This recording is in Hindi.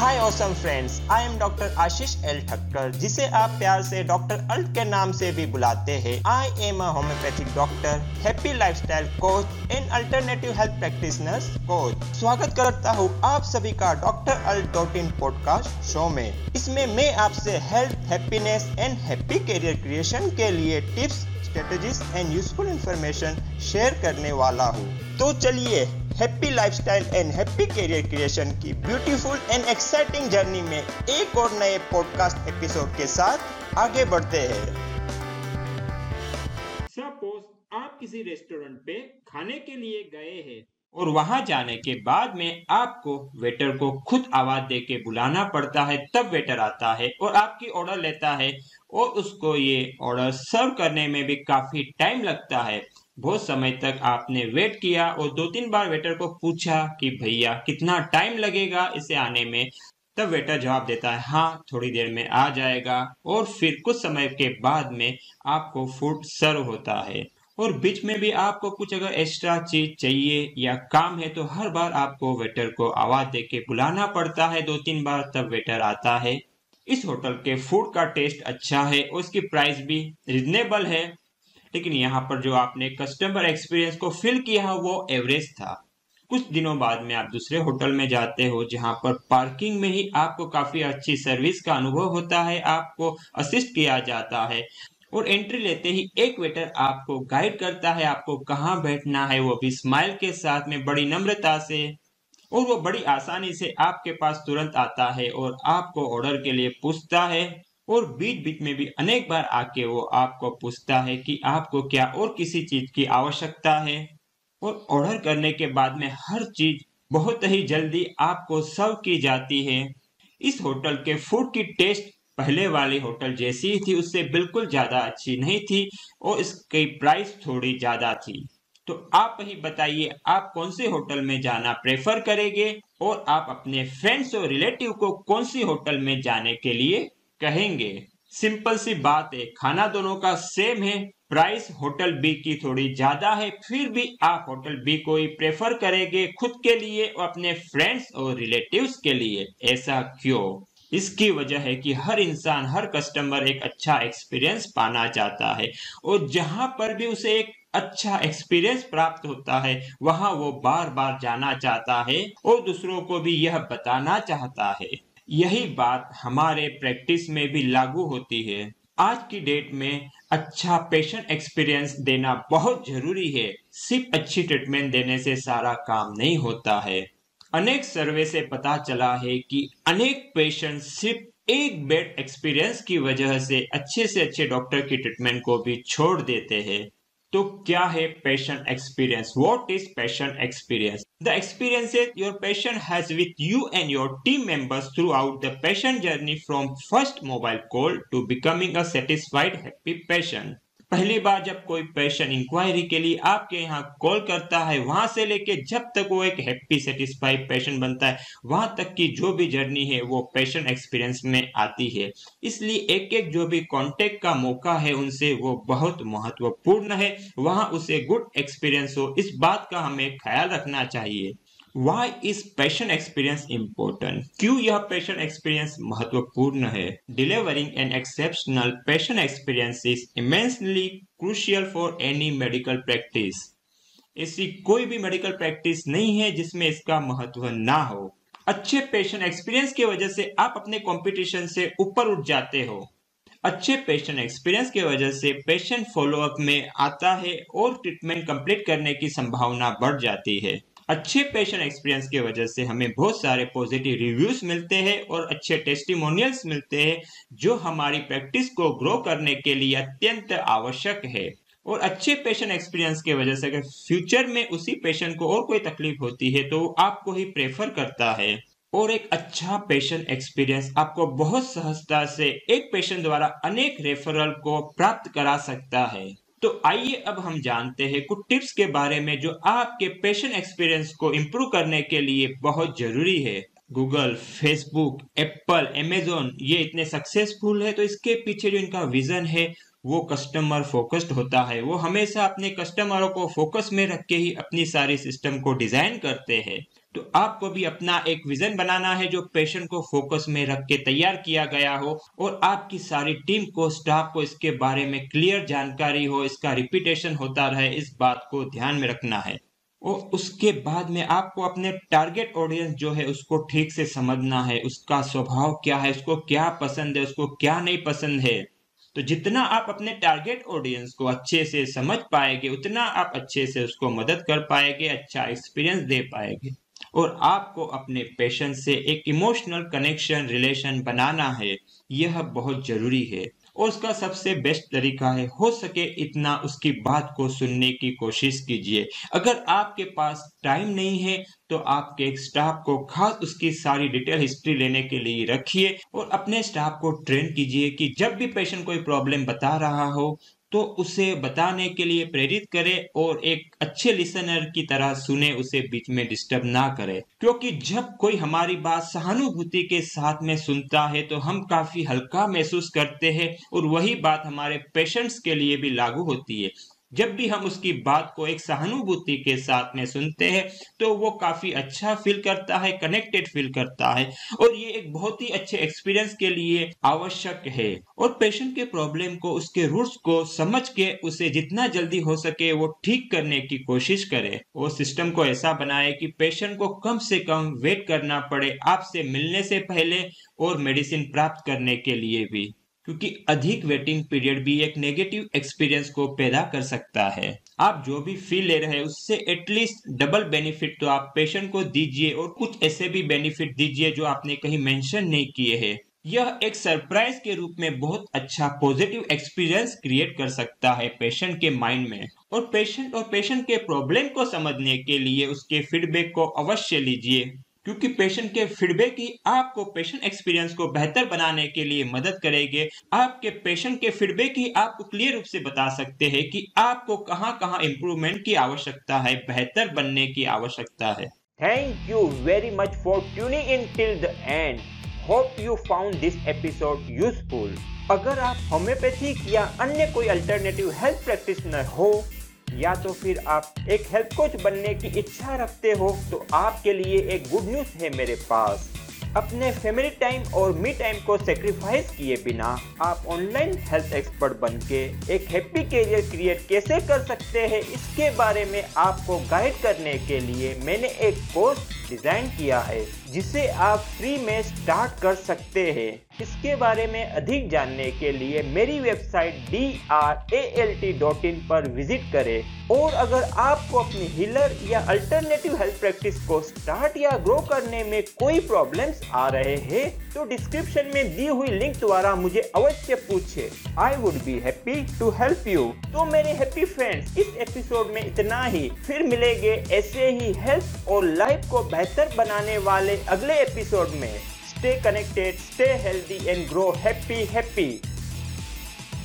Hi awesome friends I am doctor Ashish L Thakkar जिसे आप प्यार से डॉक्टर अल्ट के नाम से भी बुलाते हैं। I am a homeopathic doctor happy lifestyle coach and alternative health practitioners coach स्वागत करता हूँ आप सभी का doctor alt dot in podcast show में। इसमें मैं आपसे health happiness and happy career creation के लिए tips strategies and useful information share करने वाला हूँ। तो चलिए happy lifestyle and happy career creation की ब्यूटीफुल एंड एक्साइटिंग जर्नी में एक और नए पॉडकास्ट एपिसोड के साथ आगे बढ़ते हैं। सपोज़ आप किसी रेस्टोरेंट पे खाने के लिए गए हैं और वहाँ जाने के बाद में आपको वेटर को खुद आवाज़ दे के बुलाना पड़ता है, तब वेटर आता है और आपकी ऑर्डर लेता है और उसको ये ऑर्डर सर्व करने में भी काफ़ी टाइम लगता है। बहुत समय तक आपने वेट किया और दो तीन बार वेटर को पूछा कि भैया, कितना टाइम लगेगा इसे आने में? तब वेटर जवाब देता है हाँ थोड़ी देर में आ जाएगा। और फिर कुछ समय के बाद में आपको फ़ूड सर्व होता है। और बीच में भी आपको कुछ अगर एक्स्ट्रा चीज़ चाहिए या काम है तो हर बार आपको वेटर को आवाज़ दे के बुलाना पड़ता है दो तीन बार, तब वेटर आता है। इस होटल के फ़ूड का टेस्ट अच्छा है और उसकी प्राइस भी रिजनेबल है। लेकिन यहाँ पर जो आपने कस्टमर एक्सपीरियंस को फिल किया, वो एवरेज था। कुछ दिनों बाद में आप दूसरे होटल में जाते हो, जहाँ पर पार्किंग में ही आपको काफ़ी अच्छी सर्विस का अनुभव होता है, आपको असिस्ट किया जाता है और एंट्री लेते ही एक वेटर आपको गाइड करता है, आपको कहाँ बैठना है, वो भी स्माइल के साथ में बड़ी नम्रता से और वो बड़ी आसानी से आपके पास तुरंत आता है और आपको ऑर्डर के लिए पूछता है। और बीच बीच में भी अनेक बार आके वो आपको पूछता है कि आपको क्या और किसी चीज़ की आवश्यकता है? और ऑर्डर करने के बाद में हर चीज़ बहुत ही जल्दी आपको सर्व की जाती है। इस होटल के फ़ूड की टेस्ट पहले वाली होटल जैसी थी, उससे बिल्कुल ज़्यादा अच्छी नहीं थी और इसकी प्राइस थोड़ी ज़्यादा थी। तो आप ही बताइए, आप कौन से होटल में जाना प्रेफर करेंगे और आप अपने फ्रेंड्स और रिलेटिव को कौन सी होटल में जाने के लिए कहेंगे, सिंपल सी बात है, खाना दोनों का सेम है प्राइस होटल बी की थोड़ी ज़्यादा है, फिर भी आप होटल बी को ही प्रेफर करेंगे खुद के लिए और अपने फ्रेंड्स और रिलेटिव्स के लिए, ऐसा क्यों? इसकी वजह है कि हर इंसान, हर कस्टमर एक अच्छा एक्सपीरियंस पाना चाहता है और जहाँ पर भी उसे एक अच्छा एक्सपीरियंस प्राप्त होता है, वहाँ वो बार बार जाना चाहता है और दूसरों को भी यह बताना चाहता है। यही बात हमारे प्रैक्टिस में भी लागू होती है। आज की डेट में अच्छा पेशेंट एक्सपीरियंस देना बहुत ज़रूरी है। सिर्फ़ अच्छी ट्रीटमेंट देने से सारा काम नहीं होता है। अनेक सर्वे से पता चला है कि अनेक पेशेंट सिर्फ़ एक बेड एक्सपीरियंस की वजह से अच्छे से अच्छे डॉक्टर की ट्रीटमेंट को भी छोड़ देते हैं। तो क्या है patient experience what is patient experience the experiences your patient has with you and your team members throughout the patient journey from first mobile call to becoming a satisfied happy patient पहली बार जब कोई पेशेंट इंक्वायरी के लिए आपके यहाँ कॉल करता है, वहाँ से लेके जब तक वो एक हैप्पी सेटिस्फाइड पेशेंट बनता है, वहाँ तक की जो भी जर्नी है, वो पेशेंट एक्सपीरियंस में आती है। इसलिए एक एक जो भी कांटेक्ट का मौका है, उनसे वो बहुत महत्वपूर्ण है। वहाँ उसे गुड एक्सपीरियंस हो। इस बात का हमें ख्याल रखना चाहिए। Why is patient experience important क्यों यह पेशेंट एक्सपीरियंस महत्वपूर्ण है? Delivering an exceptional patient experience is immensely crucial for any medical practice ऐसी कोई भी मेडिकल प्रैक्टिस नहीं है जिसमें इसका महत्व ना हो। अच्छे पेशेंट एक्सपीरियंस की वजह से आप अपने कंपटीशन से ऊपर उठ जाते हो। अच्छे पेशेंट एक्सपीरियंस की वजह से पेशेंट फॉलोअप में आता है और ट्रीटमेंट कंप्लीट करने की संभावना बढ़ जाती है। अच्छे पेशेंट एक्सपीरियंस की वजह से हमें बहुत सारे पॉजिटिव रिव्यूज़ मिलते हैं और अच्छे टेस्टिमोनियल्स मिलते हैं, जो हमारी प्रैक्टिस को ग्रो करने के लिए अत्यंत आवश्यक है। और अच्छे पेशेंट एक्सपीरियंस की वजह से अगर फ्यूचर में उसी पेशेंट को और कोई तकलीफ़ होती है तो आपको ही प्रेफर करता है। और एक अच्छा पेशेंट एक्सपीरियंस आपको बहुत सहजता से एक पेशेंट द्वारा अनेक रेफरल को प्राप्त करा सकता है। तो आइए अब हम जानते हैं कुछ टिप्स के बारे में जो आपके पेशेंट एक्सपीरियंस को इम्प्रूव करने के लिए बहुत ज़रूरी है। गूगल फेसबुक एप्पल एमेजोन ये इतने सक्सेसफुल है तो इसके पीछे जो इनका विजन है वो कस्टमर फोकस्ड होता है। वो हमेशा अपने कस्टमरों को फोकस में रख के ही अपनी सारी सिस्टम को डिज़ाइन करते हैं। तो आपको भी अपना एक विजन बनाना है जो पेशेंट को फोकस में रख के तैयार किया गया हो और आपकी सारी टीम को स्टाफ को इसके बारे में क्लियर जानकारी हो, इसका रिपीटेशन होता रहे, इस बात को ध्यान में रखना है। और उसके बाद में आपको अपने टारगेट ऑडियंस जो है उसको ठीक से समझना है, उसका स्वभाव क्या है, उसको क्या पसंद है, उसको क्या नहीं पसंद है। तो जितना आप अपने टारगेट ऑडियंस को अच्छे से समझ पाएँगे, उतना आप अच्छे से उसको मदद कर पाएँगे अच्छा एक्सपीरियंस दे पाएँगे। और आपको अपने पेशेंट से एक इमोशनल कनेक्शन रिलेशन बनाना है, यह बहुत ज़रूरी है। उसका सबसे बेस्ट तरीका है, हो सके इतना उसकी बात को सुनने की कोशिश कीजिए। अगर आपके पास टाइम नहीं है तो आपके एक स्टाफ को खास उसकी सारी डिटेल हिस्ट्री लेने के लिए रखिए और अपने स्टाफ को ट्रेन कीजिए कि जब भी पेशेंट कोई प्रॉब्लम बता रहा हो तो उसे बताने के लिए प्रेरित करे और एक अच्छे लिसनर की तरह सुने, उसे बीच में डिस्टर्ब ना करे। क्योंकि जब कोई हमारी बात सहानुभूति के साथ में सुनता है तो हम काफ़ी हल्का महसूस करते हैं और वही बात हमारे पेशेंट्स के लिए भी लागू होती है। जब भी हम उसकी बात को एक सहानुभूति के साथ में सुनते हैं तो वो काफ़ी अच्छा फील करता है कनेक्टेड फील करता है। और ये एक बहुत ही अच्छे एक्सपीरियंस के लिए आवश्यक है। और पेशेंट के प्रॉब्लम को, उसके रूट्स को समझ के, उसे जितना जल्दी हो सके वो ठीक करने की कोशिश करे। और सिस्टम को ऐसा बनाए कि पेशेंट को कम से कम वेट करना पड़े आपसे मिलने से पहले और मेडिसिन प्राप्त करने के लिए भी। क्योंकि अधिक वेटिंग पीरियड भी एक नेगेटिव एक्सपीरियंस को पैदा कर सकता है। आप जो भी फ़ी ले रहे हैं, उससे एटलीस्ट डबल बेनिफिट तो आप पेशेंट को दीजिए और कुछ ऐसे भी बेनिफिट दीजिए जो आपने कहीं मेंशन नहीं किए हैं। यह एक सरप्राइज़ के रूप में बहुत अच्छा पॉजिटिव एक्सपीरियंस क्रिएट कर सकता है पेशेंट के माइंड में। और पेशेंट और पेशेंट के प्रॉब्लम को समझने के लिए उसके फीडबैक को अवश्य लीजिए। क्योंकि पेशेंट के फीडबैक ही आपको पेशेंट एक्सपीरियंस को बेहतर बनाने के लिए मदद करेंगे। आपके पेशेंट के फीडबैक ही आपको क्लियर रूप से बता सकते हैं कि आपको कहाँ कहाँ इम्प्रूवमेंट की आवश्यकता है, बेहतर बनने की आवश्यकता है। Thank you very much for tuning in till the end hope you found this episode useful अगर आप होम्योपैथिक या अन्य कोई अल्टरनेटिव हेल्थ प्रैक्टिशनर हो या तो फिर आप एक हेल्थ कोच बनने की इच्छा रखते हो तो आपके लिए एक गुड न्यूज़ है मेरे पास। अपने फैमिली टाइम और मी टाइम को सेक्रीफाइस किए बिना आप ऑनलाइन हेल्थ एक्सपर्ट बन के एक हैप्पी कैरियर क्रिएट कैसे कर सकते हैं, इसके बारे में आपको गाइड करने के लिए मैंने एक कोर्स डिज़ाइन किया है, जिसे आप फ्री में स्टार्ट कर सकते हैं। इसके बारे में अधिक जानने के लिए मेरी वेबसाइट इन पर विज़िट करें। और अगर आपको अपनी हीलर या अल्टरनेटिव हेल्थ प्रैक्टिस को स्टार्ट या ग्रो करने में कोई प्रॉब्लम्स आ रहे हैं तो डिस्क्रिप्शन में दी हुई लिंक द्वारा मुझे अवश्य पूछे। I would be happy to help you तो मेरे हैप्पी फ्रेंड्स इस एपिसोड में इतना ही। फिर मिलेंगे ऐसे ही हेल्थ और लाइफ को बेहतर बनाने वाले अगले एपिसोड में। Stay connected, stay healthy and grow happy, happy.